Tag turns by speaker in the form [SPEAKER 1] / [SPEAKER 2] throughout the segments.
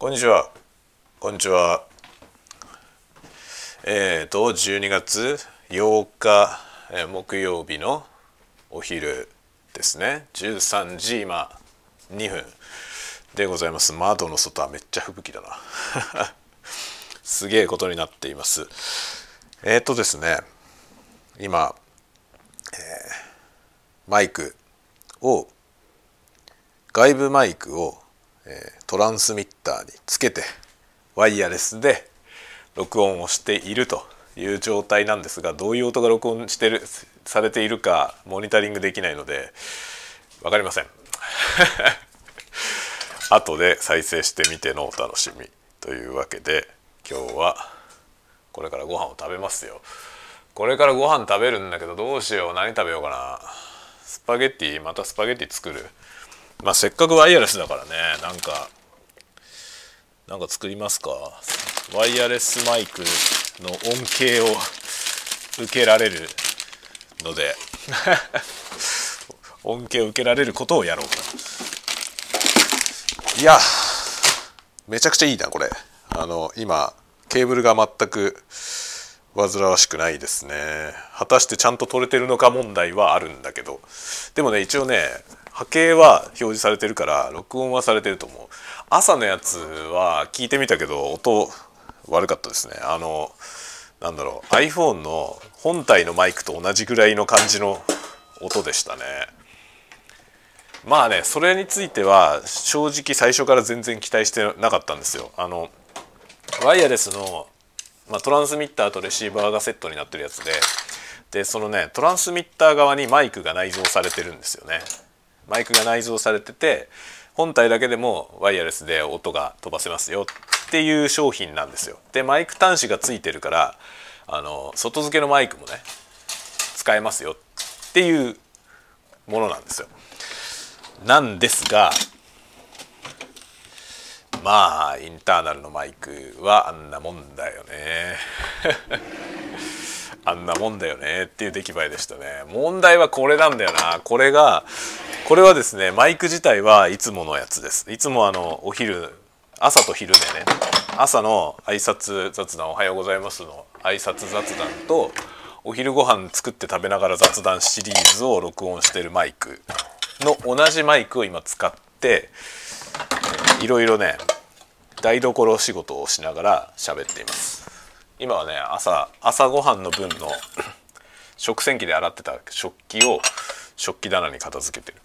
[SPEAKER 1] こんにちは。こんにちは。えーと、12月8日、えー木曜日のお昼ですね。13時今2分でございます。窓の外はめっちゃ吹雪だな。すげえことになっています。えーとですね、今、えーマイクを外部マイクを、トランスミッターにつけてワイヤレスで録音をしているという状態なんですがどういう音が録音してるされているかモニタリングできないので分かりません。後で再生してみてのお楽しみというわけで今日はこれからご飯を食べますよ。これからご飯食べるんだけどどうしよう。何食べようかな。スパゲッティまたスパゲッティ作る。まあせっかくワイヤレスだからねなんかなんか作りますか。ワイヤレスマイクの恩恵を受けられるので 恩恵を受けられることをやろうかいやめちゃくちゃいいなこれ。あの今ケーブルが全く煩わしくないですね。果たしてちゃんと取れてるのか問題はあるんだけど。でもね一応ね波形は表示されてるから録音はされてると思う。朝のやつは聞いてみたけど音悪かったですね。あのなんだろう iPhone の本体のマイクと同じぐらいの感じの音でしたね。まあねそれについては正直最初から全然期待してなかったんですよ。あのワイヤレスの、まあ、トランスミッターとレシーバーがセットになってるやつででそのねトランスミッター側にマイクが内蔵されてるんですよね。マイクが内蔵されてて本体だけでもワイヤレスで音が飛ばせますよっていう商品なんですよ。でマイク端子がついてるからあの外付けのマイクもね使えますよっていうものなんですよ。なんですがまあインターナルのマイクはあんなもんだよね。あんなもんだよねっていう出来栄えでしたね。問題はこれなんだよな。これがこれはですねマイク自体はいつものやつです。いつもあのお昼朝と昼でね朝の挨拶雑談おはようございますの挨拶雑談とお昼ご飯作って食べながら雑談シリーズを録音してるマイクの同じマイクを今使っていろいろね台所仕事をしながら喋っています。今はね朝朝ごはんの分の 食洗機で洗ってた食器を食器棚に片付けてる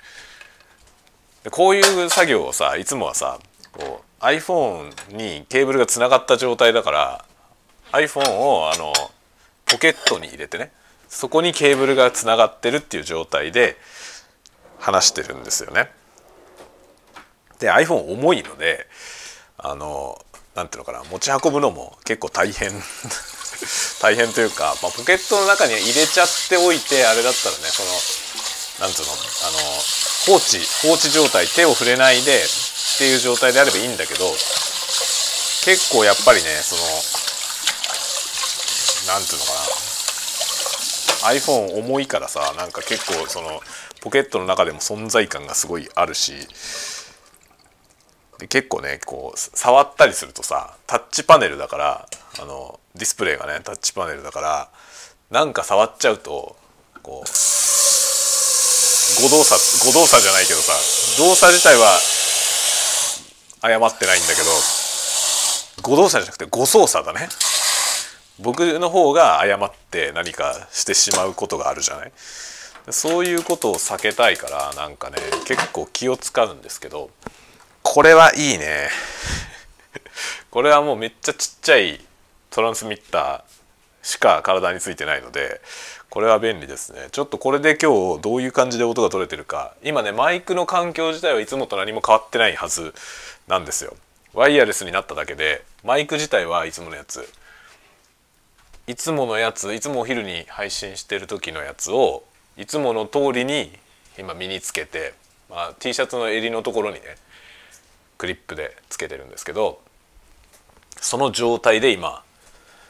[SPEAKER 1] でこういう作業をさいつもはさこう iPhone にケーブルがつながった状態だから iPhone をあのポケットに入れてねそこにケーブルがつながってるっていう状態で話してるんですよね。で iPhone 重いのであのなんていうのかな持ち運ぶのも結構大変。大変というか、まあ、ポケットの中に入れちゃっておいてあれだったらねそのなんつうのあの放置放置状態手を触れないでっていう状態であればいいんだけど結構やっぱりねそのなんていうのかな iPhone 重いからさなんか結構そのポケットの中でも存在感がすごいあるしで結構ねこう触ったりするとさタッチパネルだからあのディスプレイがねタッチパネルだからなんか触っちゃうとこう誤動作誤動作じゃないけどさ動作自体は誤ってないんだけど誤動作じゃなくて誤操作だね。僕の方が誤って何かしてしまうことがあるじゃない。そういうことを避けたいからなんかね結構気を使うんですけどこれはいいね。これはもうめっちゃちっちゃいトランスミッターしか体についてないのでこれは便利ですね。ちょっとこれで今日どういう感じで音が取れてるか。今ねマイクの環境自体はいつもと何も変わってないはずなんですよ。ワイヤレスになっただけでマイク自体はいつものやつ。いつものやついつもお昼に配信してる時のやつをいつもの通りに今身につけて、まあ、T シャツの襟のところにねクリップでつけてるんですけどその状態で今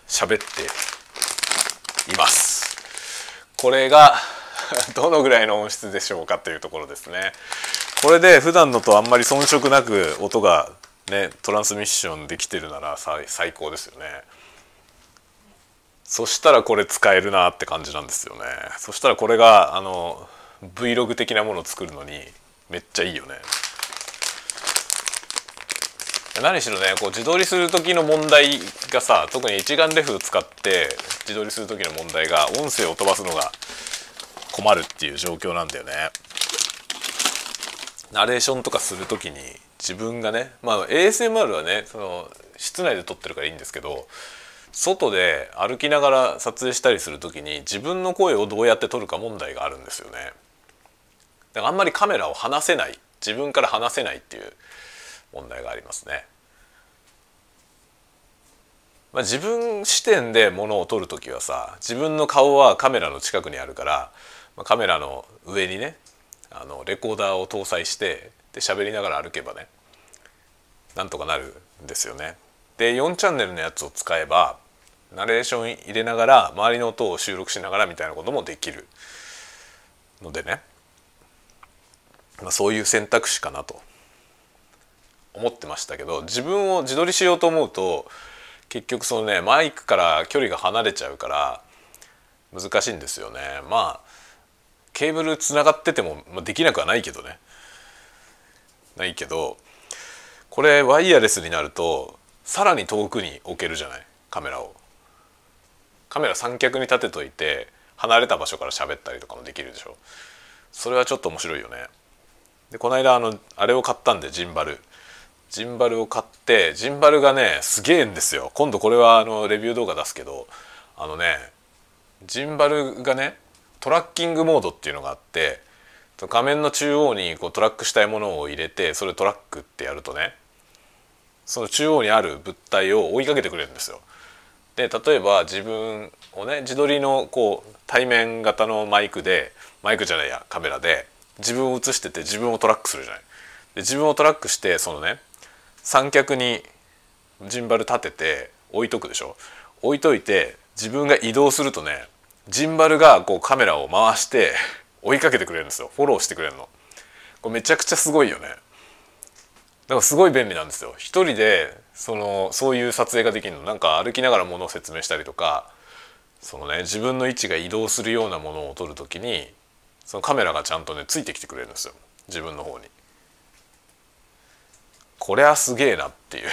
[SPEAKER 1] 喋っています。これが どのぐらいの音質でしょうかというところですね。これで普段のとあんまり遜色なく音がねトランスミッションできてるなら最高ですよね。そしたらこれ使えるなって感じなんですよね。そしたらこれがあの Vlog 的なものを作るのにめっちゃいいよね。何しろねこう自撮りする時の問題がさ特に一眼レフを使って自撮りする時の問題が音声を飛ばすのが困るっていう状況なんだよね。ナレーションとかする時に自分がねまあ ASMR はねその室内で撮ってるからいいんですけど外で歩きながら撮影したりする時に自分の声をどうやって撮るか問題があるんですよね。だからあんまりカメラを離せない自分から離せないっていう問題がありますね。まあ、自分視点でものを撮る時はさ自分の顔はカメラの近くにあるから、ま、カメラの上にねあのレコーダーを搭載してで喋りながら歩けばねなんとかなるんですよね。で4チャンネルのやつを使えばナレーション入れながら周りの音を収録しながらみたいなこともできるのでね、まあ、そういう選択肢かなと思ってましたけど自分を自撮りしようと思うと結局そのねマイクから距離が離れちゃうから難しいんですよね。まあケーブルつながってても、まあ、できなくはないけどね。ないけどこれワイヤレスになるとさらに遠くに置けるじゃない？カメラを。カメラ三脚に立てといて離れた場所から喋ったりとかもできるでしょ。それはちょっと面白いよね。でこの間あのあれを買ったんでジンバル。ジンバルを買ってジンバルがねすげえんですよ今度これはあのレビュー動画出すけどあのねジンバルがねトラッキングモードっていうのがあって画面の中央にこうトラックしたいものを入れてそれトラックってやるとねその中央にある物体を追いかけてくれるんですよ。で例えば自分をね自撮りのこう対面型のマイクでマイクじゃないやカメラで自分を映してて自分をトラックするじゃない。で自分をトラックしてそのね三脚にジンバル立てて置いとくでしょ。置いといて自分が移動するとねジンバルがこうカメラを回して追いかけてくれるんですよ。フォローしてくれるの。これめちゃくちゃすごいよね。だからすごい便利なんですよ。一人でそのそういう撮影ができるの。なんか歩きながらものを説明したりとかそのね自分の位置が移動するようなものを撮る時にそのカメラがちゃんとねついてきてくれるんですよ。自分の方に。これはすげえなっていう。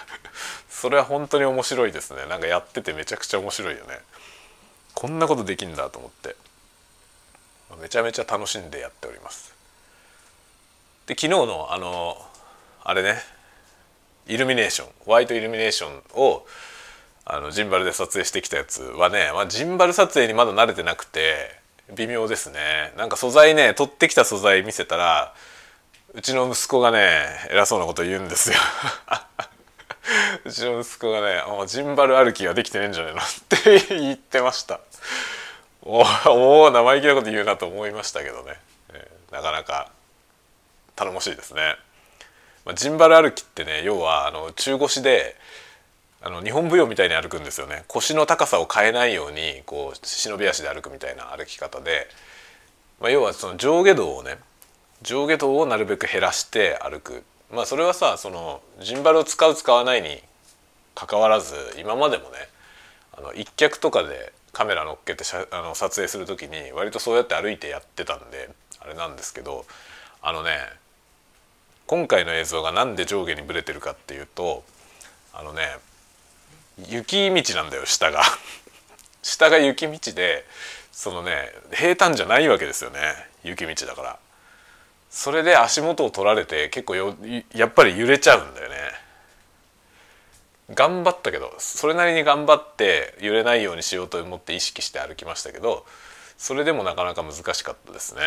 [SPEAKER 1] それは本当に面白いですね。なんかやっててめちゃくちゃ面白いよね。こんなことできんだと思って。めちゃめちゃ楽しんでやっております。で昨日のあのあれね。イルミネーションホワイトイルミネーションをあのジンバルで撮影してきたやつはね、まあ、ジンバル撮影にまだ慣れてなくて微妙ですね。なんか素材ね取ってきた素材見せたらうちの息子がね偉そうなこと言うんですよ。うちの息子がね「ジンバル歩きができてねえんじゃねえの」って言ってました。おお生意気なこと言うなと思いましたけどね、えー、なかなか頼もしいですね、まあ、ジンバル歩きってね要はあの中腰であの日本舞踊みたいに歩くんですよね。腰の高さを変えないようにこう忍び足で歩くみたいな歩き方で、まあ、要はその上下動をね上下動をなるべく減らして歩くまあそれはさそのジンバルを使う使わないにかかわらず今までもねあの一脚とかでカメラ乗っけてあの撮影する時に割とそうやって歩いてやってたんであれなんですけどあのね今回の映像が何で上下にブレてるかっていうとあのね雪道なんだよ下が下が雪道でそのね平坦じゃないわけですよね雪道だから。それで足元を取られて結構よやっぱり揺れちゃうんだよね頑張ったけどそれなりに頑張って揺れないようにしようと思って意識して歩きましたけどそれでもなかなか難しかったですね。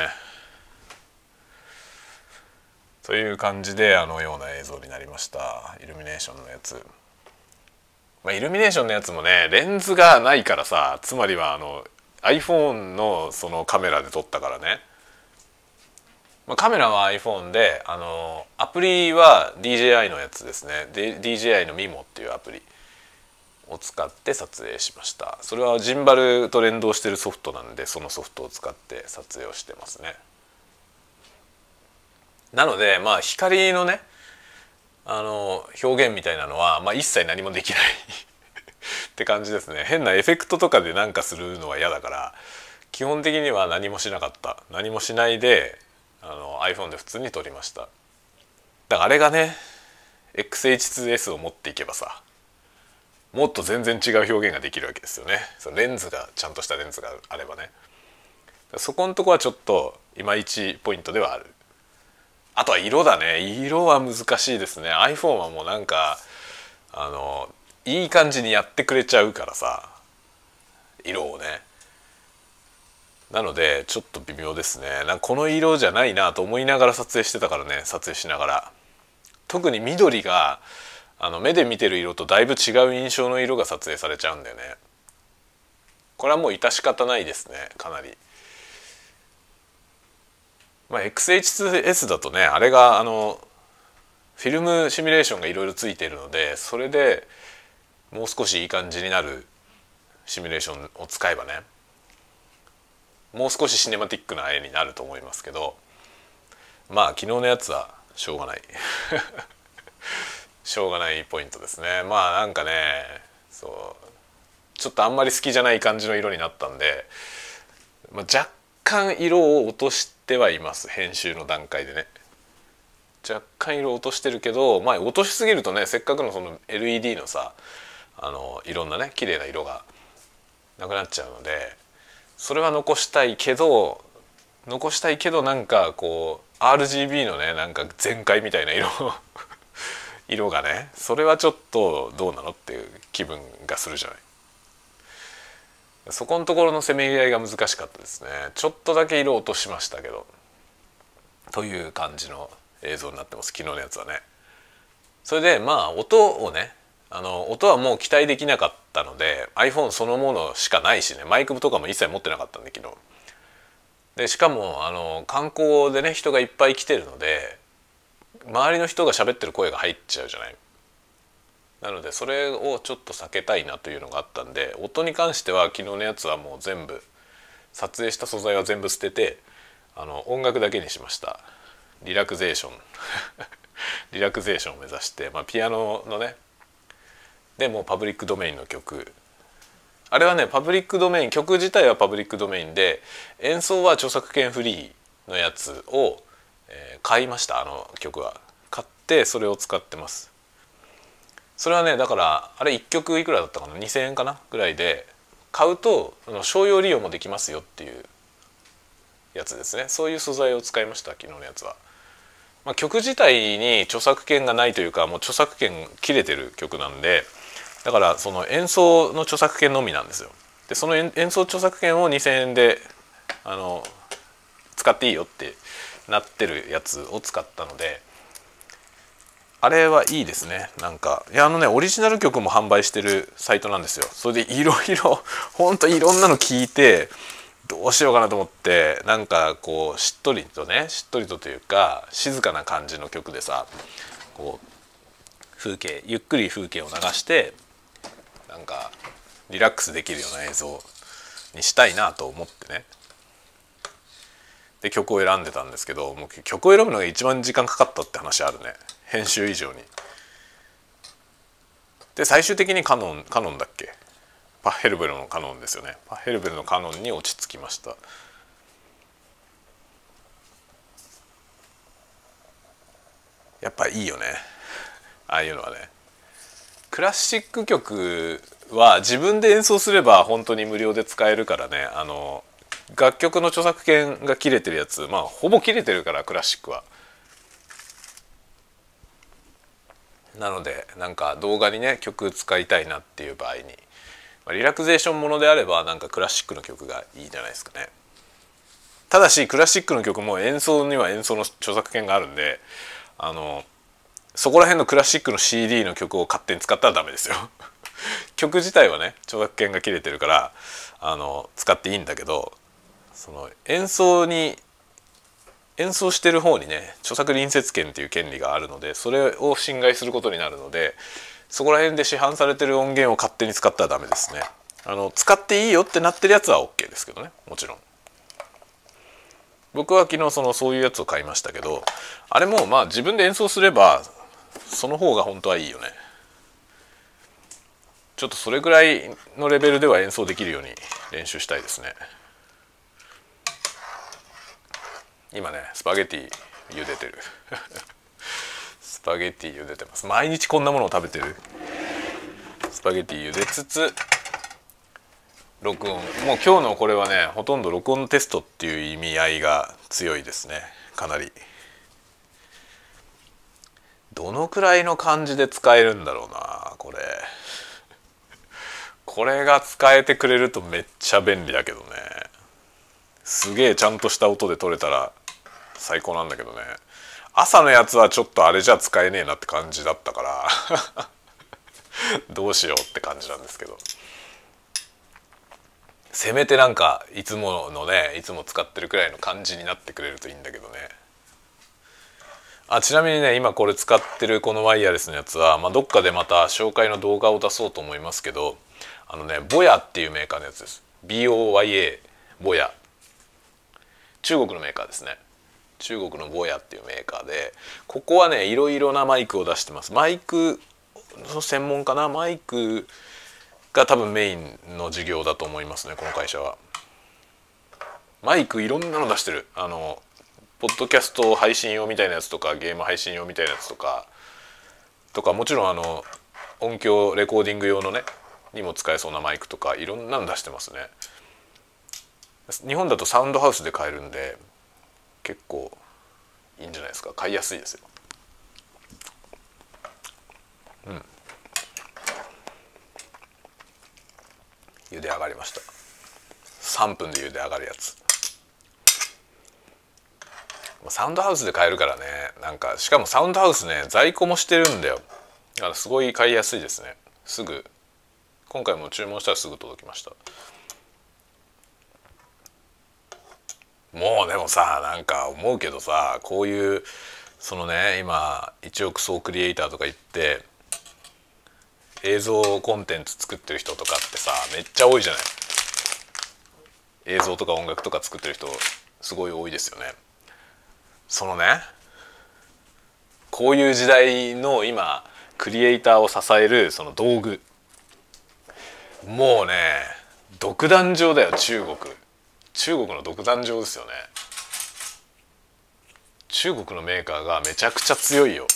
[SPEAKER 1] という感じであのような映像になりましたイルミネーションのやつ。まあ、イルミネーションのやつもねレンズがないからさつまりはあの iPhone のそのカメラで撮ったからねまあ、カメラは iPhone であのアプリは DJI のやつですね。で DJI の MIMO っていうアプリを使って撮影しました。それはジンバルと連動してるソフトなんでそのソフトを使って撮影をしてますね。なのでまあ光のねあの表現みたいなのは、まあ、一切何もできない って感じですね。変なエフェクトとかで何かするのは嫌だから基本的には何もしなかった。何もしないであの iPhone で普通に撮りました。だからあれがね XH2S を持っていけばさもっと全然違う表現ができるわけですよね。そのレンズがちゃんとしたレンズがあればね。そこのとこはちょっといまいちポイントではある。あとは色だね。色は難しいですね。iPhone はもうなんかあのいい感じにやってくれちゃうからさ色をね。なのでちょっと微妙ですね。なんかこの色じゃないなと思いながら撮影してたからね撮影しながら。特に緑があの目で見てる色とだいぶ違う印象の色が撮影されちゃうんだよね。これはもう致し方ないですねかなり。まあ、XH2S だとねあれがあのフィルムシミュレーションがいろいろついているのでそれでもう少しいい感じになるシミュレーションを使えばね。もう少しシネマティックな絵になると思いますけどまあ昨日のやつはしょうがない。しょうがないポイントですね。まあなんかねそうちょっとあんまり好きじゃない感じの色になったんで、まあ、若干色を落としてはいます編集の段階でね。若干色落としてるけどまあ落としすぎるとねせっかくのその LED のさあのいろんなね綺麗な色がなくなっちゃうのでそれは残したいけど残したいけどなんかこう RGB のねなんか全開みたいな色 色がねそれはちょっとどうなのっていう気分がするじゃない。そこのところのせめぎ合いが難しかったですねちょっとだけ色落としましたけどという感じの映像になってます昨日のやつはねそれでまあ音をねあの音はもう期待できなかったので iPhone そのものしかないしねマイクとかも一切持ってなかったんで昨日。でしかもあの観光でね人がいっぱい来てるので周りの人が喋ってる声が入っちゃうじゃない。なのでそれをちょっと避けたいなというのがあったんで音に関しては昨日のやつはもう全部撮影した素材は全部捨ててあの音楽だけにしました。リラクゼーション。リラクゼーションを目指して、まあ、ピアノのねでもパブリックドメインの曲。あれはねパブリックドメイン曲自体はパブリックドメインで演奏は著作権フリーのやつを、えー、買いましたあの曲は。買ってそれを使ってます。それはねだからあれ1曲いくらだったかな？2,000円かな？ぐらいで買うと商用利用もできますよっていうやつですね。そういう素材を使いました昨日のやつは。まあ、曲自体に著作権がないというかもう著作権切れてる曲なんでだからその演奏の著作権のみなんですよ。でその演奏著作権を2,000円であの使っていいよってなってるやつを使ったのであれはいいですねなんかいやあのねオリジナル曲も販売してるサイトなんですよそれでいろいろ ほんといろんなの聞いてどうしようかなと思ってなんかこうしっとりとねしっとりとというか静かな感じの曲でさこう風景ゆっくり風景を流してなんかリラックスできるような映像にしたいなと思ってね。で曲を選んでたんですけどもう曲を選ぶのが一番時間かかったって話あるね。編集以上に。で最終的にカノンカノンだっけ？パッヘルベルのカノンですよね。パッヘルベルのカノンに落ち着きました。やっぱいいよね。ああいうのはね。クラシック曲は自分で演奏すれば本当に無料で使えるからね。あの楽曲の著作権が切れてるやつ。まあほぼ切れてるからクラシックは。なのでなんか動画にね曲使いたいなっていう場合に、まあ、リラクゼーションものであればなんかクラシックの曲がいいじゃないですかね。ただしクラシックの曲も演奏には演奏の著作権があるんであのそこら辺のクラシックの CD の曲を勝手に使ったらダメですよ。曲自体はね著作権が切れてるからあの使っていいんだけどその演奏に演奏してる方にね著作隣接権っていう権利があるのでそれを侵害することになるのでそこら辺で市販されてる音源を勝手に使ったらダメですねあの使っていいよってなってるやつは OK ですけどねもちろん僕は昨日そのそういうやつを買いましたけどあれもまあ自分で演奏すればその方が本当はいいよね。ちょっとそれぐらいのレベルでは演奏できるように練習したいですね。今ねスパゲティ茹でてる。スパゲティ茹でてます。毎日こんなものを食べてる？スパゲティ茹でつつ録音。もう今日のこれはねほとんど録音テストっていう意味合いが強いですね。かなり。どのくらいの感じで使えるんだろうなこれ。これが使えてくれるとめっちゃ便利だけどね。すげえちゃんとした音で撮れたら最高なんだけどね。朝のやつはちょっとあれじゃ使えねえなって感じだったから どうしようって感じなんですけど。せめてなんかいつものねいつも使ってるくらいの感じになってくれるといいんだけどね。あちなみにね今これ使ってるこのワイヤレスのやつは、まあ、どっかでまた紹介の動画を出そうと思いますけどあのねボヤっていうメーカーのやつです。BOYA ボヤ。中国のメーカーですね。中国のボヤっていうメーカーでここはねいろいろなマイクを出してます。マイクの専門かな？マイクが多分メインの事業だと思いますねこの会社は。マイクいろんなの出してる。あのポッドキャスト配信用みたいなやつとかゲーム配信用みたいなやつとかとかもちろんあの音響レコーディング用のねにも使えそうなマイクとかいろんなの出してますね。日本だとサウンドハウスで買えるんで結構いいんじゃないですか。買いやすいですよ。うん。茹で上がりました。3分で茹で上がるやつ。サウンドハウスで買えるからね。なんかしかもサウンドハウスね在庫もしてるんだよ。だからすごい買いやすいですね。すぐ。今回も注文したらすぐ届きました。もうでもさなんか思うけどさこういうそのね今1億総クリエイターとか言って映像コンテンツ作ってる人とかってさめっちゃ多いじゃない。映像とか音楽とか作ってる人すごい多いですよね。そのねこういう時代の今クリエイターを支えるその道具。もうね独壇場だよ中国。中国の独壇場ですよね。中国のメーカーがめちゃくちゃ強いよ。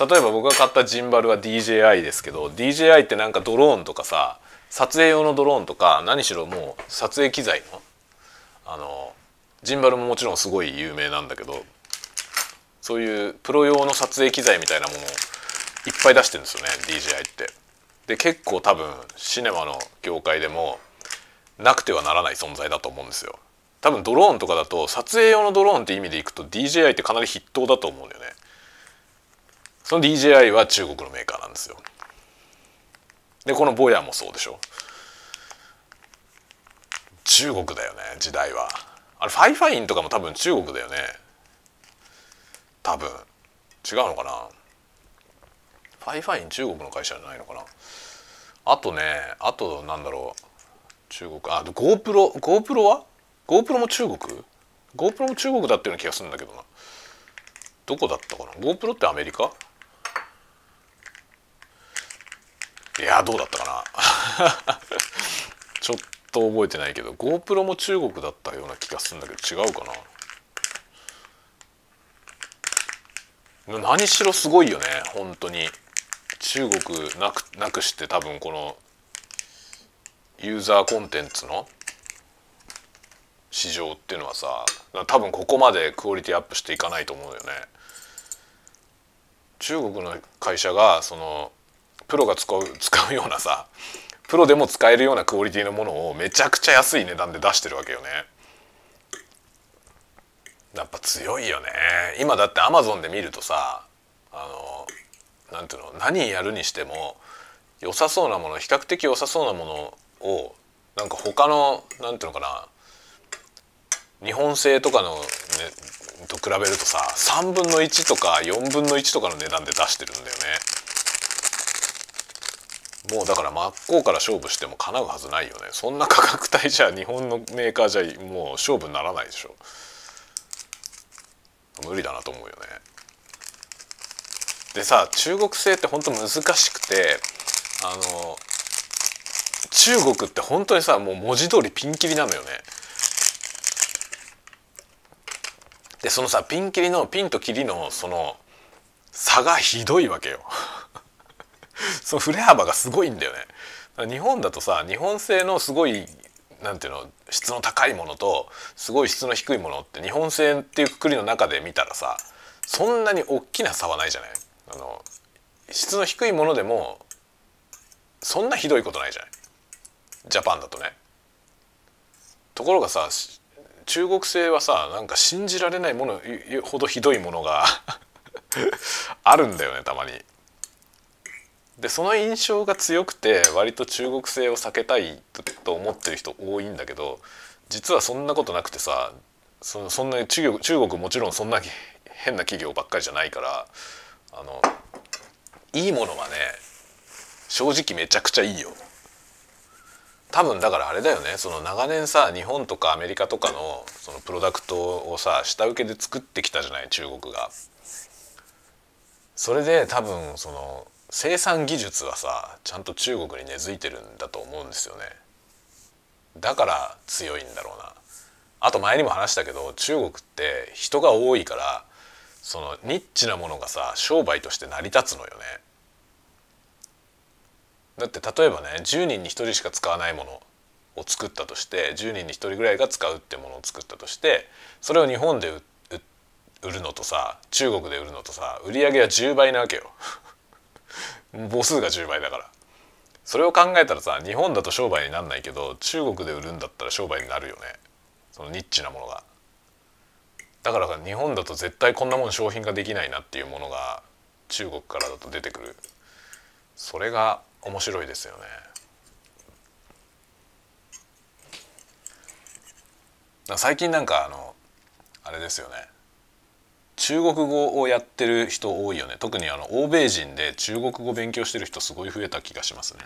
[SPEAKER 1] 例えば僕が買ったジンバルは DJI ですけど DJI ってなんかドローンとかさ撮影用のドローンとか何しろもう撮影機材のあのジンバルももちろんすごい有名なんだけどそういうプロ用の撮影機材みたいなものをいっぱい出してるんですよね DJI って。で結構多分シネマの業界でもなくてはならない存在だと思うんですよ。多分ドローンとかだと撮影用のドローンって意味でいくと DJI ってかなり筆頭だと思うんだよね。その DJI は中国のメーカーなんですよ。でこの BOYA もそうでしょ。中国だよね自体は。あれ FIFINE とかも多分中国だよね。多分。違うのかな？ FIFINE 中国の会社じゃないのかな？あとねあとなんだろう。中国あ GoPro GoPro は？GoPro も中国？GoPro も中国だっていうような気がするんだけどな。どこだったかな？GoPro ってアメリカ？いやどうだったかな？ちょっと覚えてないけど GoPro も中国だったような気がするんだけど違うかな？何しろすごいよね本当に中国なくなくして多分このユーザーコンテンツの市場っていうのはさ多分ここまでクオリティアップしていかないと思うよね。中国の会社がそのプロが使う使うようなさプロでも使えるようなクオリティのものをめちゃくちゃ安い値段で出してるわけよね。やっぱ強いよね今だってアマゾンで見るとさあのなんていうの何やるにしても良さそうなもの比較的良さそうなものをなんか他のなんていうのかな日本製とかの、ね、と比べるとさ3分の1とか4分の1とかの値段で出してるんだよね。もうだから真っ向から勝負してもかなうはずないよねそんな価格帯じゃ日本のメーカーじゃもう勝負にならないでしょ無理だなと思うよねでさ中国製って本当難しくてあの中国って本当にさもう文字通りピンキリなのよね。でそのさピンキリのピンとキリのその差がひどいわけよ。その振れ幅がすごいんだよね。日本だとさ日本製のすごいなんていうの質の高いものとすごい質の低いものって日本製っていうくくりの中で見たらさそんなに大きな差はないじゃない？あの質の低いものでもそんなひどいことないじゃない？ジャパンだとね。ところがさ中国製はさなんか信じられないものほどひどいものが あるんだよねたまに。でその印象が強くて割と中国製を避けたいと思ってる人多いんだけど実はそんなことなくてさそそんな中国中国もちろんそんな変な企業ばっかりじゃないからあのいいものはね正直めちゃくちゃいいよ。多分だからあれだよねその長年さ日本とかアメリカとかのそのプロダクトをさ下請けで作ってきたじゃない中国が。それで多分その生産技術はさちゃんと中国に根付いてるんだと思うんですよね。だから強いんだろうな。あと前にも話したけど中国って人が多いからそのニッチなものがさ商売として成り立つのよね。だって例えばね10人に1人しか使わないものを作ったとして10人に1人ぐらいが使うってものを作ったとしてそれを日本で売るのとさ中国で売るのとさ売り上げは10倍なわけよ。母数が10倍だから。それを考えたらさ日本だと商売になんないけど中国で売るんだったら商売になるよね。そのニッチなものが。だから日本だと絶対こんなもん商品化できないなっていうものが中国からだと出てくる。それが面白いですよね。最近なんかあのあれですよね。中国語をやってる人多いよね。特にあの欧米人で中国語勉強してる人すごい増えた気がしますね。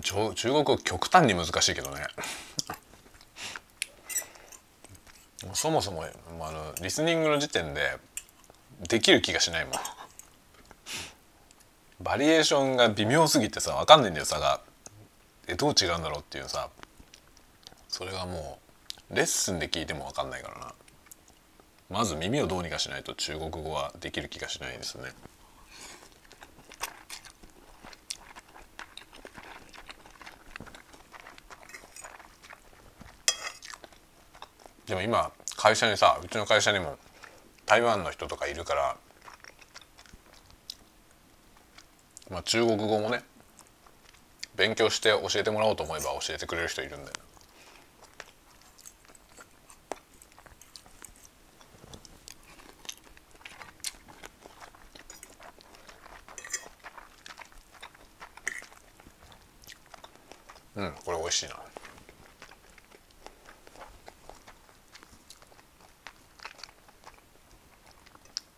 [SPEAKER 1] 中国語極端に難しいけどね。そもそもあのリスニングの時点でできる気がしないもん。バリエーションが微妙すぎてさ分かんないんだよ差が。えどう違うんだろうっていうさ。それがもうレッスンで聞いても分かんないからな。まず耳をどうにかしないと中国語はできる気がしないですね。でも今会社にさうちの会社にも台湾の人とかいるからまあ、中国語もね勉強して教えてもらおうと思えば教えてくれる人いるんだよ。うんこれ美味しいな。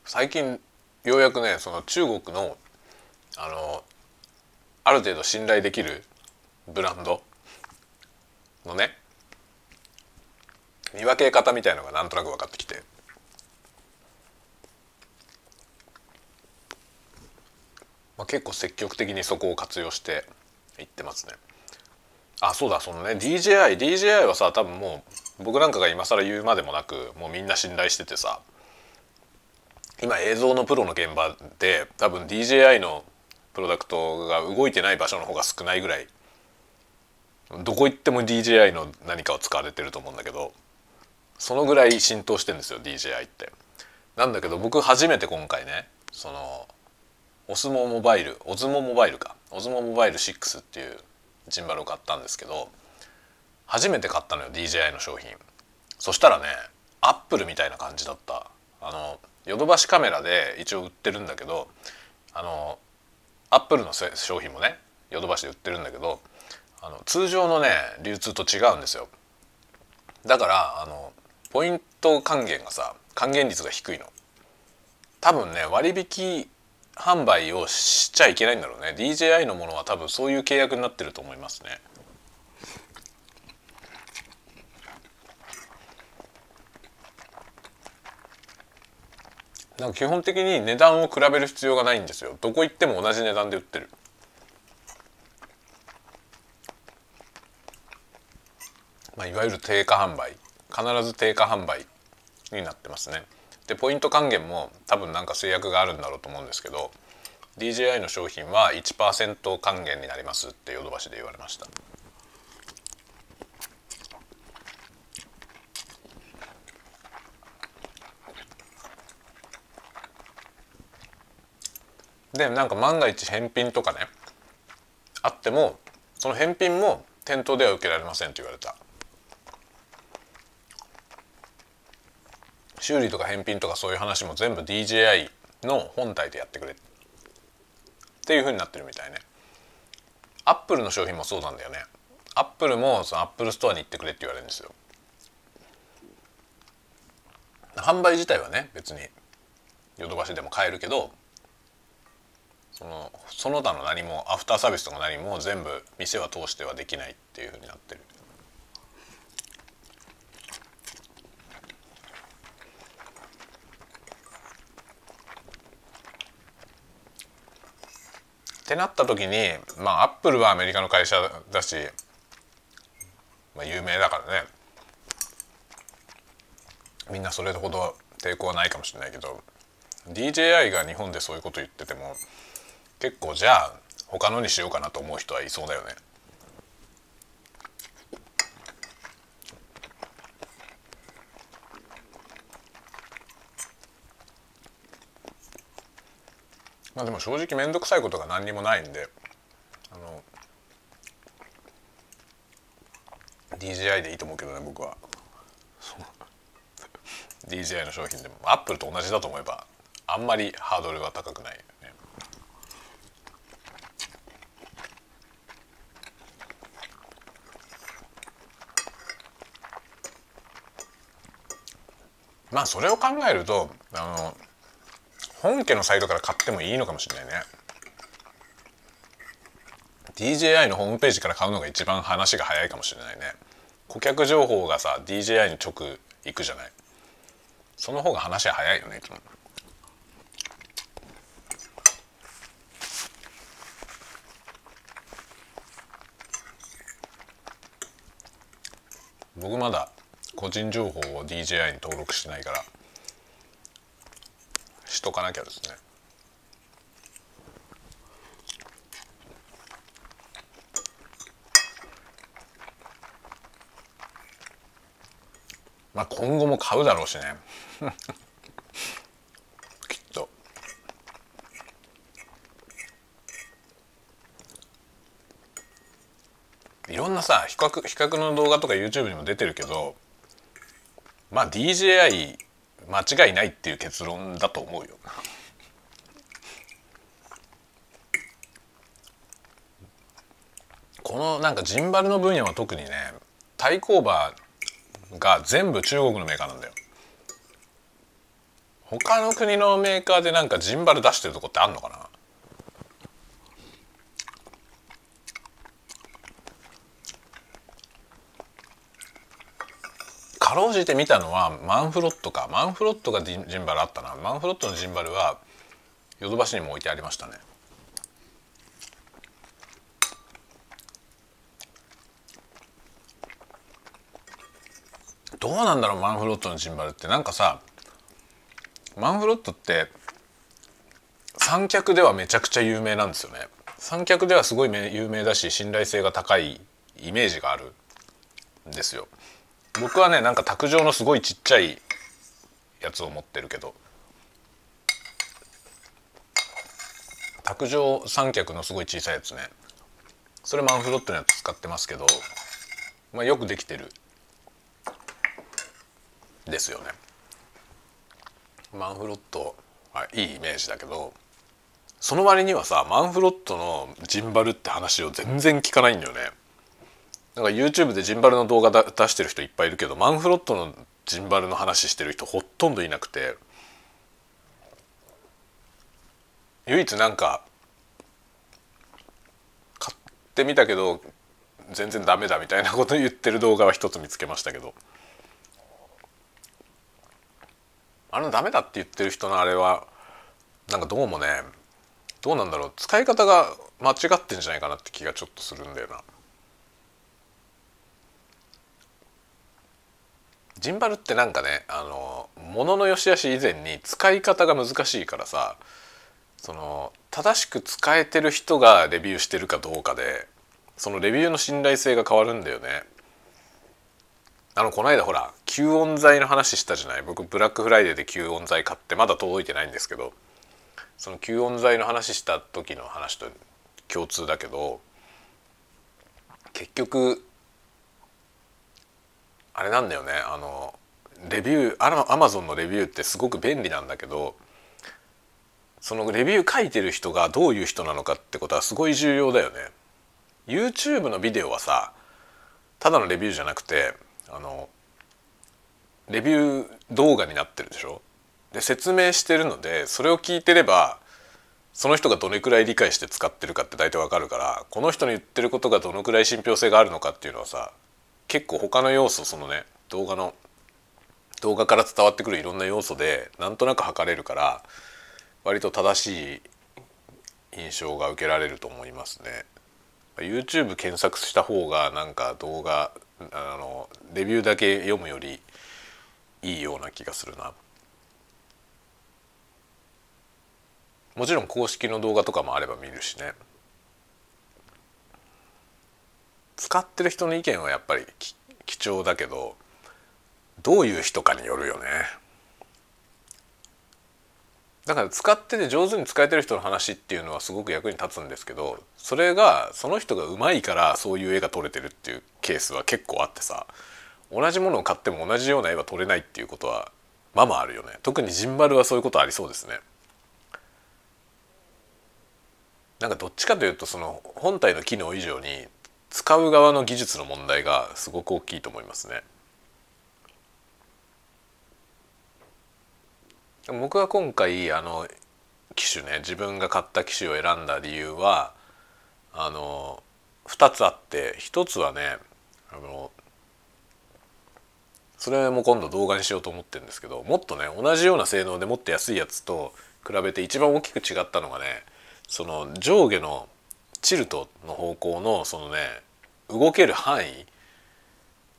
[SPEAKER 1] 最近ようやくねその中国のある程度信頼できるブランドのね見分け方みたいのがなんとなく分かってきてまあ、結構積極的にそこを活用していってますね。あそうだそのね DJI DJI はさ多分もう僕なんかが今更言うまでもなくもうみんな信頼しててさ今映像のプロの現場で多分 DJI のプロダクトが動いてない場所の方が少ないぐらい。どこ行っても DJI の何かを使われてると思うんだけどそのぐらい浸透してんですよ DJI って。なんだけど僕初めて今回ねそのオスモモバイルオズモモバイルか。オズモモバイル6っていうジンバルを買ったんですけど初めて買ったのよ DJI の商品。そしたらねアップルみたいな感じだった。あのヨドバシカメラで一応売ってるんだけどあのアップルの商品もねヨドバシで売ってるんだけどあの通常のね流通と違うんですよ。だからあのポイント還元がさ還元率が低いの。多分ね割引販売をしちゃいけないんだろうね。DJI のものは多分そういう契約になってると思いますね。なんか基本的に値段を比べる必要がないんですよ。どこ行っても同じ値段で売ってる。まあ、いわゆる定価販売。必ず定価販売になってますね。でポイント還元も多分なんか制約があるんだろうと思うんですけど DJI の商品は1%還元になりますってヨドバシで言われました。でなんか万が一返品とかねあってもその返品も店頭では受けられませんと言われた。修理とか返品とかそういう話も全部 DJI の本体でやってくれ。っていうふうになってるみたいね。 Apple の商品もそうなんだよね。 Apple もその Apple Store に行ってくれって言われるんですよ。販売自体はね別にヨドバシでも買えるけどそのその他の何もアフターサービスとか何も全部店は通してはできないっていうふうになってる。ってなった時にまあアップルはアメリカの会社だし、まあ、有名だからね。みんなそれほど抵抗はないかもしれないけど DJI が日本でそういうこと言ってても結構じゃあ他のにしようかなと思う人はいそうだよね。まあでも正直面倒くさいことが何にもないんであの DJI でいいと思うけどね僕は。DJI の商品でも。アップルと同じだと思えばあんまりハードルは高くない。まあそれを考えるとあの本家のサイトから買ってもいいのかもしれないね。DJI のホームページから買うのが一番話が早いかもしれないね。顧客情報がさ DJI に直行くじゃない。その方が話は早いよねいつも。僕まだ個人情報を DJI に登録してないからしとかなきゃですね。まあ今後も買うだろうしね。きっと。いろんなさ比較比較の動画とか YouTube にも出てるけどまあ DJI 間違いないっていう結論だと思うよ。このなんかジンバルの分野は特にね対抗馬が全部中国のメーカーなんだよ。他の国のメーカーでなんかジンバル出してるとこってあんのかな？かろうじて見たのはマンフロットか。マンフロットがジンバルあったな。マンフロットのジンバルはヨドバシにも置いてありましたね。どうなんだろうマンフロットのジンバルって。なんかさマンフロットって三脚ではめちゃくちゃ有名なんですよね。三脚ではすごい有名だし信頼性が高いイメージがあるんですよ。僕はねなんか卓上のすごいちっちゃいやつを持ってるけど。卓上三脚のすごい小さいやつね。それマンフロットのやつ使ってますけど、まあ、よくできてる。ですよね。マンフロットはいいイメージだけどその割にはさマンフロットのジンバルって話を全然聞かないんだよね。なんか YouTube でジンバルの動画だ出してる人いっぱいいるけどマンフロットのジンバルの話してる人ほとんどいなくて唯一なんか買ってみたけど全然ダメだみたいなこと言ってる動画は一つ見つけましたけどあのダメだって言ってる人のあれはなんかどうもねどうなんだろう使い方が間違ってんじゃないかなって気がちょっとするんだよな。ジンバルってなんかねあの物の良し悪し以前に使い方が難しいからさその正しく使えてる人がレビューしてるかどうかでそのレビューの信頼性が変わるんだよね。あのこの間ほら吸音材の話したじゃない？僕ブラックフライデーで吸音材買ってまだ届いてないんですけどその吸音材の話した時の話と共通だけど結局あれなんだよねあのレビューアマゾンのレビューってすごく便利なんだけどそのレビュー書いてる人がどういう人なのかってことはすごい重要だよね。YouTube のビデオはさただのレビューじゃなくてあのレビュー動画になってるでしょ？で説明してるのでそれを聞いてればその人がどれくらい理解して使ってるかって大体わかるからこの人の言ってることがどのくらい信憑性があるのかっていうのはさ結構他の要素そのね動画の動画から伝わってくるいろんな要素でなんとなく測れるから割と正しい印象が受けられると思いますね。YouTube 検索した方がなんか動画あのレビューだけ読むよりいいような気がするな。もちろん公式の動画とかもあれば見るしね。使ってる人の意見はやっぱり貴重だけどどういう人かによるよね。だから使ってて上手に使えてる人の話っていうのはすごく役に立つんですけどそれがその人がうまいからそういう絵が撮れてるっていうケースは結構あってさ同じものを買っても同じような絵は撮れないっていうことはまあまあるよね特にジンバルはそういうことありそうですねなんかどっちかというとその本体の機能以上に使う側の技術の問題がすごく大きいと思いますね。僕は今回あの機種ね自分が買った機種を選んだ理由はあの2つあって1つはねあのそれも今度動画にしようと思ってるんですけどもっとね同じような性能でもっと安いやつと比べて一番大きく違ったのがねその上下のチルトの方向のそのね動ける範囲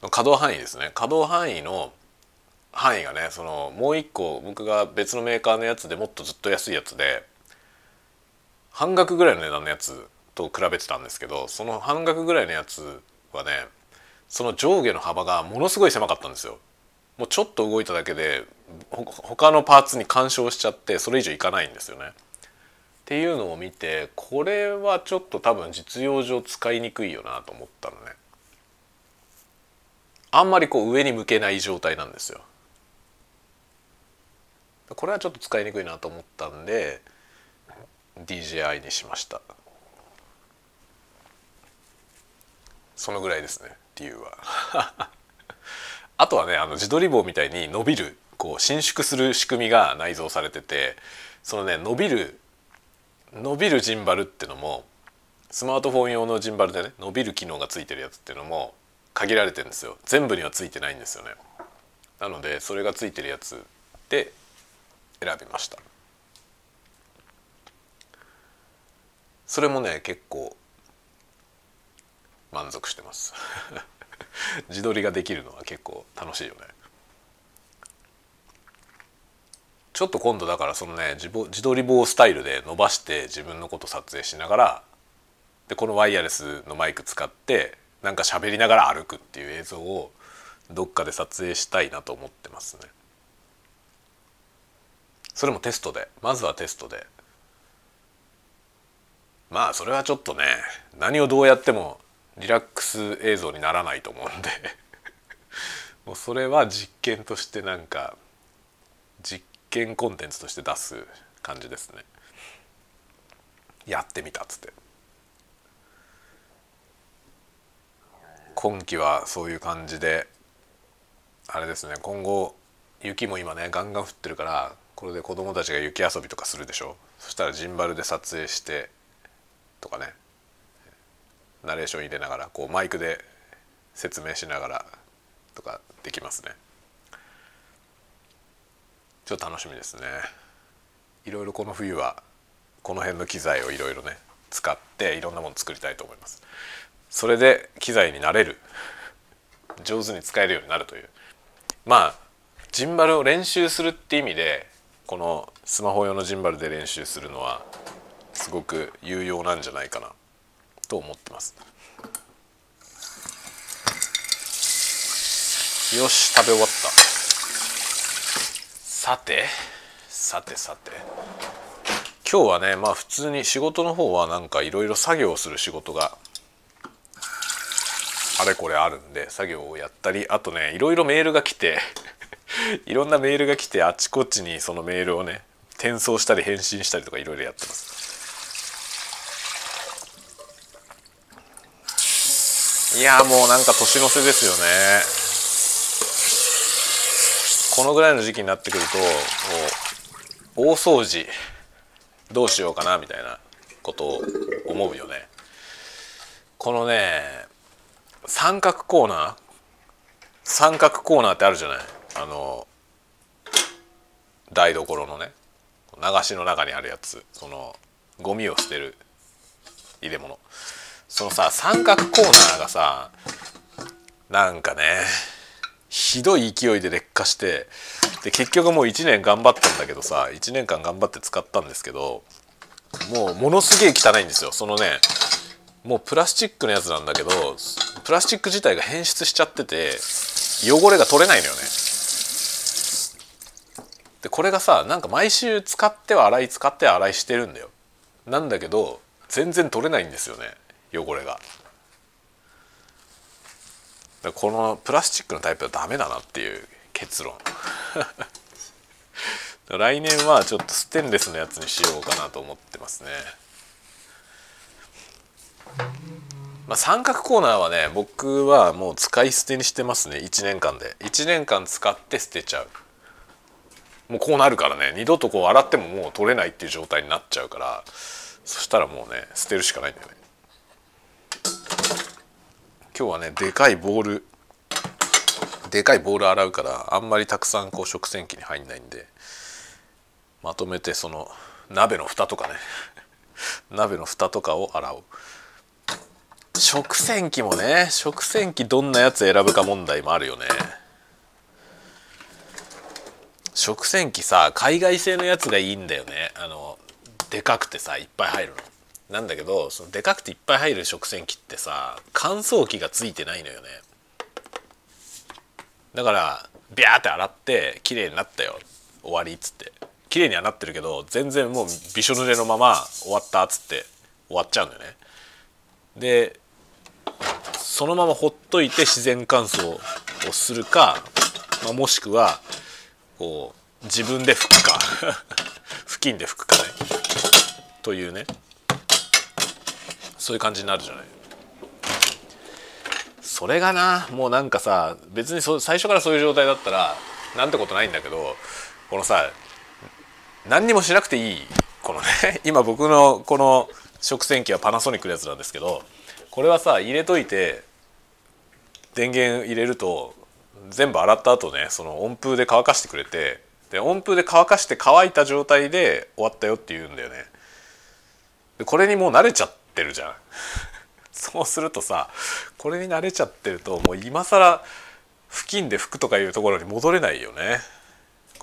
[SPEAKER 1] の可動範囲ですね可動範囲の範囲がねそのもう一個僕が別のメーカーのやつでもっとずっと安いやつで半額ぐらいの値段のやつと比べてたんですけどその半額ぐらいのやつはねその上下の幅がものすごい狭かったんですよ。もうちょっと動いただけで他のパーツに干渉しちゃってそれ以上いかないんですよね。っていうのを見てこれはちょっと多分実用上使いにくいよなと思ったのね。あんまりこう上に向けない状態なんですよ。これはちょっと使いにくいなと思ったんで DJI にしましたそのぐらいですね理由は あとはねあの自撮り棒みたいに伸びるこう伸縮する仕組みが内蔵されててそのね伸びる伸びるジンバルっていうのもスマートフォン用のジンバルでね伸びる機能がついてるやつっていうのも限られてるんですよ。全部にはついてないんですよね。なのでそれがついてるやつで選びました。それもね結構満足してます。自撮りができるのは結構楽しいよね。ちょっと今度だからそのね自自撮り棒スタイルで伸ばして自分のこと撮影しながらでこのワイヤレスのマイク使ってなんか喋りながら歩くっていう映像をどっかで撮影したいなと思ってますね。それもテストでまずはテストでまあそれはちょっとね何をどうやってもリラックス映像にならないと思うんで もうそれは実験としてなんか実験コンテンツとして出す感じですね。やってみたっつって。今季はそういう感じであれですね。今後雪も今ねガンガン降ってるからこれで子供たちが雪遊びとかするでしょ。そしたらジンバルで撮影してとかね。ナレーション入れながらこうマイクで説明しながらとかできますね。ちょっと楽しみですね。いろいろこの冬はこの辺の機材をいろいろね使っていろんなもの作りたいと思います。それで機材になれる。上手に使えるようになるという。まあジンバルを練習するって意味でこのスマホ用のジンバルで練習するのはすごく有用なんじゃないかなと思ってます。よし食べ終わった。さてさてさて。今日はねまあ普通に仕事の方はなんかいろいろ作業をする仕事があれこれあるんで作業をやったりあとねいろいろメールが来て いろんなメールが来てあちこちにそのメールをね転送したり返信したりとかいろいろやってます。いやもうなんか年の瀬ですよね。このぐらいの時期になってくると大掃除どうしようかなみたいなことを思うよね。このね三角コーナー？三角コーナーってあるじゃない？あの台所のね。流しの中にあるやつ。そのゴミを捨てる入れ物。そのさ三角コーナーがさなんかねひどい勢いで劣化してで結局もう1年頑張ったんだけどさ1年間頑張って使ったんですけどもうものすげえ汚いんですよ。そのねもうプラスチックのやつなんだけどプラスチック自体が変質しちゃってて汚れが取れないのよね。でこれがさなんか毎週使っては洗い使っては洗いしてるんだよ。なんだけど全然取れないんですよね汚れが。このプラスチックのタイプはダメだなっていう結論。来年はちょっとステンレスのやつにしようかなと思ってますね。まあ、三角コーナーはね僕はもう使い捨てにしてますね。1年間で。1年間使って捨てちゃう。もうこうなるからね。二度とこう洗ってももう取れないっていう状態になっちゃうから。そしたらもうね捨てるしかないんだよね。今日はねでかいボールでかいボール洗うからあんまりたくさんこう食洗機に入んないんでまとめてその鍋の蓋とかね 鍋の蓋とかを洗う。食洗機もね食洗機どんなやつ選ぶか問題もあるよね。食洗機さ海外製のやつがいいんだよね。あのでかくてさいっぱい入るの。なんだけどそのでかくていっぱい入る食洗機ってさ乾燥機がついてないのよね。だからビャーって洗って綺麗になったよ。終わりっつって。綺麗にはなってるけど全然もうびしょ濡れのまま終わったっつって終わっちゃうんだよね。でそのままほっといて自然乾燥をするか、まあ、もしくはこう自分で拭くか。布巾で拭くかね。というね。そういう感じになるじゃない。それがなもうなんかさ別にそ最初からそういう状態だったらなんてことないんだけどこのさ何にもしなくていいこのね 今僕のこの食洗機はパナソニックのやつなんですけどこれはさ入れといて電源入れると全部洗った後ねその温風で乾かしてくれてで温風で乾かして乾いた状態で終わったよって言うんだよね。でこれにもう慣れちゃってるじゃん。そうするとさこれに慣れちゃってるともう今更付近で拭くとかいうところに戻れないよね。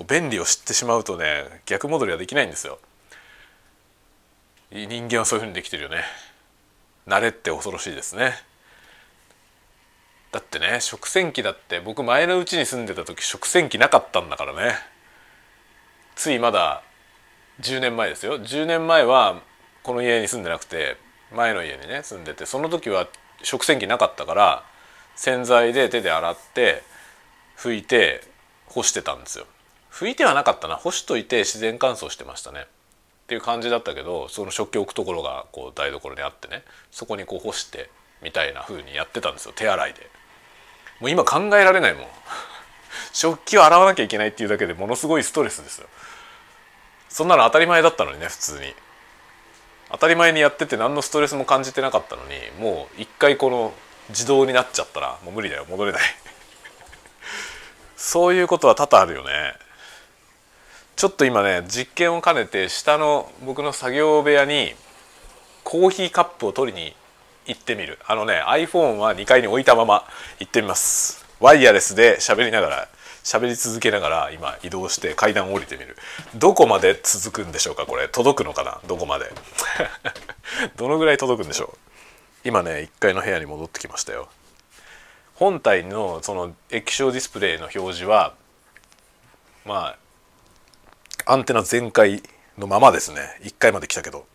[SPEAKER 1] 便利を知ってしまうとね逆戻りはできないんですよ。人間はそういうふうにできてるよね。慣れって恐ろしいですね。だってね食洗機だって僕前のうちに住んでた時食洗機なかったんだからね。ついまだ10年前ですよ。10年前はこの家に住んでなくて前の家にね住んでてその時は食洗機なかったから洗剤で手で洗って拭いて干してたんですよ。拭いてはなかったな。干しといて自然乾燥してましたね。っていう感じだったけどその食器置くところがこう台所にあってね。そこにこう干してみたいな風にやってたんですよ。手洗いで。もう今考えられないもん。食器を洗わなきゃいけないっていうだけでものすごいストレスですよ。そんなの当たり前だったのにね普通に。当たり前にやってて何のストレスも感じてなかったのにもう一回この自動になっちゃったらもう無理だよ戻れない。そういうことは多々あるよね。ちょっと今ね実験を兼ねて下の僕の作業部屋にコーヒーカップを取りに行ってみる。あのね iPhone は2階に置いたまま行ってみます。ワイヤレスで喋りながら喋り続けながら今移動して階段を降りてみる。どこまで続くんでしょうかこれ。届くのかな？どこまで？どのぐらい届くんでしょう？今ね1階の部屋に戻ってきましたよ。本体のその液晶ディスプレイの表示はまあアンテナ全開のままですね。1階まで来たけど。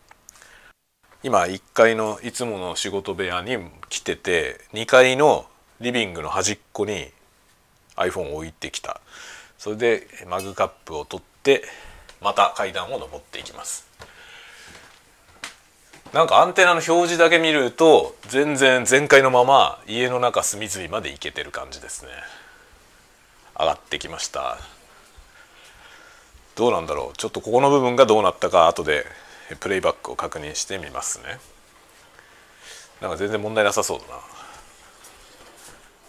[SPEAKER 1] 今1階のいつもの仕事部屋に来てて2階のリビングの端っこに iPhone を置いてきた。それでマグカップを取ってまた階段を上っていきます。なんかアンテナの表示だけ見ると全然全開のまま家の中隅々まで行けてる感じですね。上がってきました。どうなんだろう。ちょっとここの部分がどうなったか後でプレイバックを確認してみますね。なんか全然問題なさそうだな。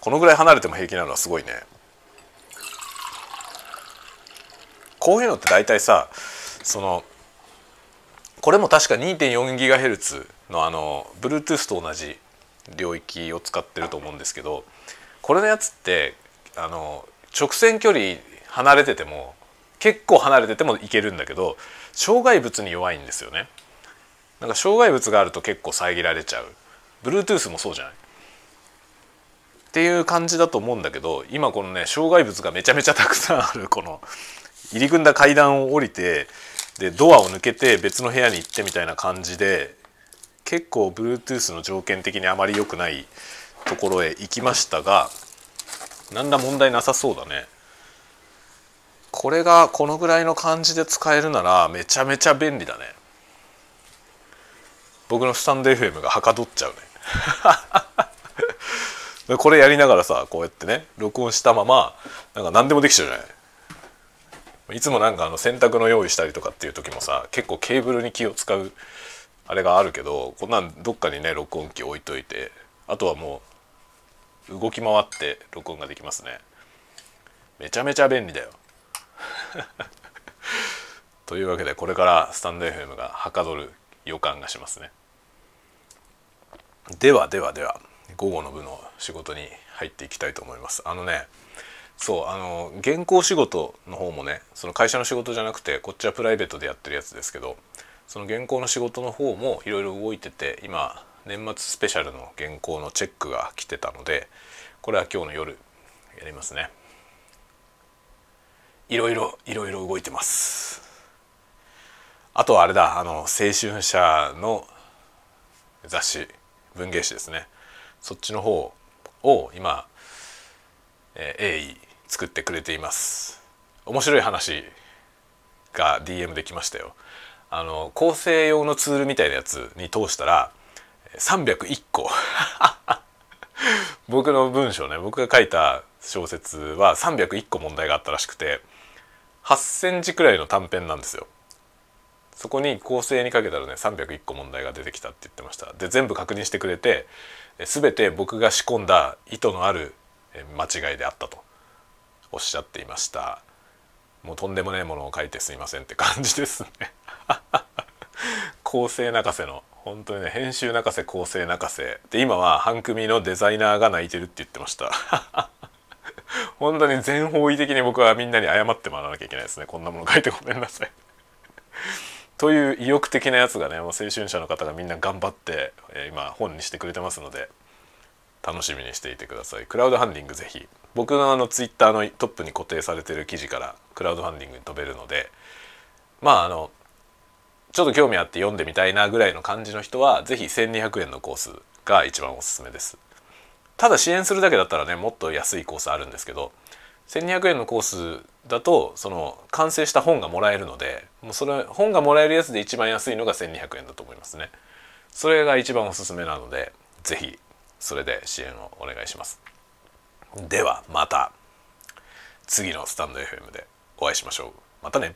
[SPEAKER 1] このぐらい離れても平気なのはすごいね。こういうのって大体さそのこれも確か 2.4GHz のあの Bluetooth と同じ領域を使ってると思うんですけどこれのやつってあの直線距離離れてても結構離れててもいけるんだけど障害物に弱いんですよね。なんか障害物があると結構遮られちゃう。Bluetooth もそうじゃない？っていう感じだと思うんだけど今このね障害物がめちゃめちゃたくさんあるこの入り組んだ階段を降りてでドアを抜けて別の部屋に行ってみたいな感じで結構 Bluetooth の条件的にあまり良くないところへ行きましたが何ら問題なさそうだね。これがこのぐらいの感じで使えるならめちゃめちゃ便利だね。僕のスタンド FM がはかどっちゃうね。これやりながらさこうやってね録音したままなんか何でもできちゃうじゃない。いつもなんかあの洗濯の用意したりとかっていう時もさ結構ケーブルに気を使うあれがあるけどこんなんどっかにね録音機置いといてあとはもう動き回って録音ができますね。めちゃめちゃ便利だよ。というわけでこれからスタンド FM がはかどる予感がしますね。ではではでは午後の部の仕事に入っていきたいと思います。あのねそうあの原稿仕事の方もねその会社の仕事じゃなくてこっちはプライベートでやってるやつですけどその原稿の仕事の方もいろいろ動いてて今年末スペシャルの原稿のチェックが来てたのでこれは今日の夜やりますね。いろいろいろいろ動いてます。あとはあれだあの青春社の雑誌文芸誌ですね。そっちの方を今、えー、鋭意作ってくれています。面白い話が DM できましたよ。あの構成用のツールみたいなやつに通したら301個。僕の文章ね僕が書いた小説は301個問題があったらしくて8センチくらいの短編なんですよ。そこに構成にかけたらね301個問題が出てきたって言ってました。で全部確認してくれて全て僕が仕込んだ意図のある間違いであったと。おっしゃっていました。もうとんでもないものを書いてすいませんって感じですね。構成泣かせの。本当にね編集泣かせ構成泣かせ。で今は半組のデザイナーが泣いてるって言ってました。本当に全方位的に僕はみんなに謝ってもらわなきゃいけないですね。こんなもの書いてごめんなさい。という意欲的なやつがねもう青春者の方がみんな頑張って、えー、今本にしてくれてますので。楽しみにしていてください。クラウドファンディングぜひ。僕のあのツイッターのトップに固定されてる記事からクラウドファンディングに飛べるのでまああのちょっと興味あって読んでみたいなぐらいの感じの人は是非1200円のコースが一番おすすめです。ただ支援するだけだったらねもっと安いコースあるんですけど1200円のコースだとその完成した本がもらえるのでもうそれ本がもらえるやつで一番安いのが1200円だと思いますね。それが一番おすすめなので是非それで支援をお願いします。ではまた次のスタンド FM でお会いしましょう。またね。